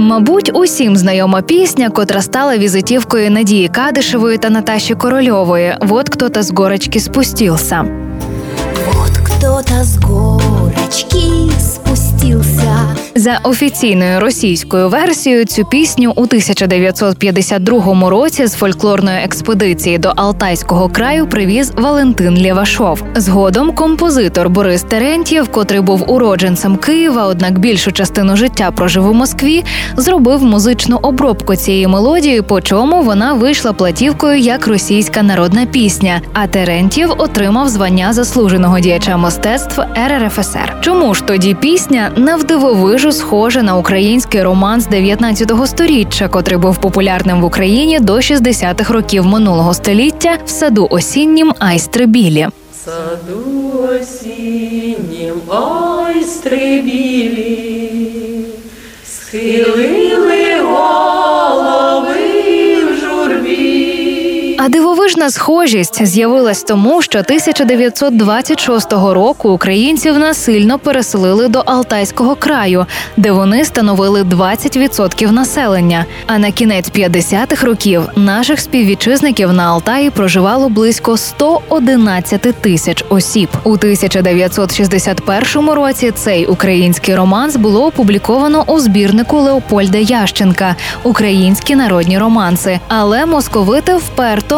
Мабуть, усім знайома пісня, котра стала візитівкою Надії Кадишевої та Наташі Корольової. Вот хто-то з горочки спустился». Вот кто-то с горочки. За офіційною російською версією, цю пісню у 1952 році з фольклорної експедиції до Алтайського краю привіз Валентин Лєвашов. Згодом композитор Борис Терентьєв, котрий був уродженцем Києва, однак більшу частину життя прожив у Москві, зробив музичну обробку цієї мелодії, по чому вона вийшла платівкою як російська народна пісня. А Терентьєв отримав звання заслуженого діяча мистецтв РРФСР. Чому ж тоді пісня навдивовижу схожа на український роман з 19 сторіччя, котрий був популярним в Україні до 60-х років минулого століття в саду осіннім айстри білі. Саду осіннім айстри Дивовижна схожість з'явилась тому, що 1926 року українців насильно переселили до Алтайського краю, де вони становили 20% населення. А на кінець 50-х років наших співвітчизників на Алтаї проживало близько 111 тисяч осіб. У 1961 році цей український романс було опубліковано у збірнику Леопольда Ященка Українські народні романси, але московити вперто